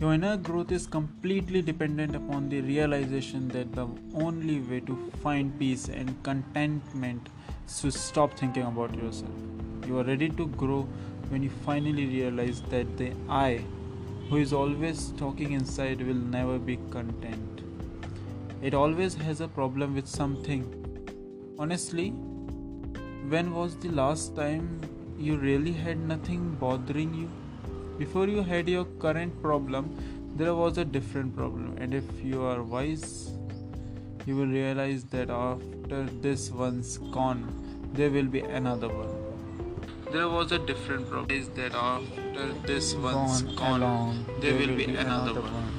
Your inner growth is completely dependent upon the realization that the only way to find peace and contentment is to stop thinking about yourself. You are ready to grow when you finally realize that the I, who is always talking inside, will never be content. It always has a problem with something. Honestly, when was the last time you really had nothing bothering you? Before you had your current problem, there was a different problem, and if you are wise, you will realize that after this one's gone, there will be another one. There was a different problem. Is that after this one's Gone gone, along, there will be another one.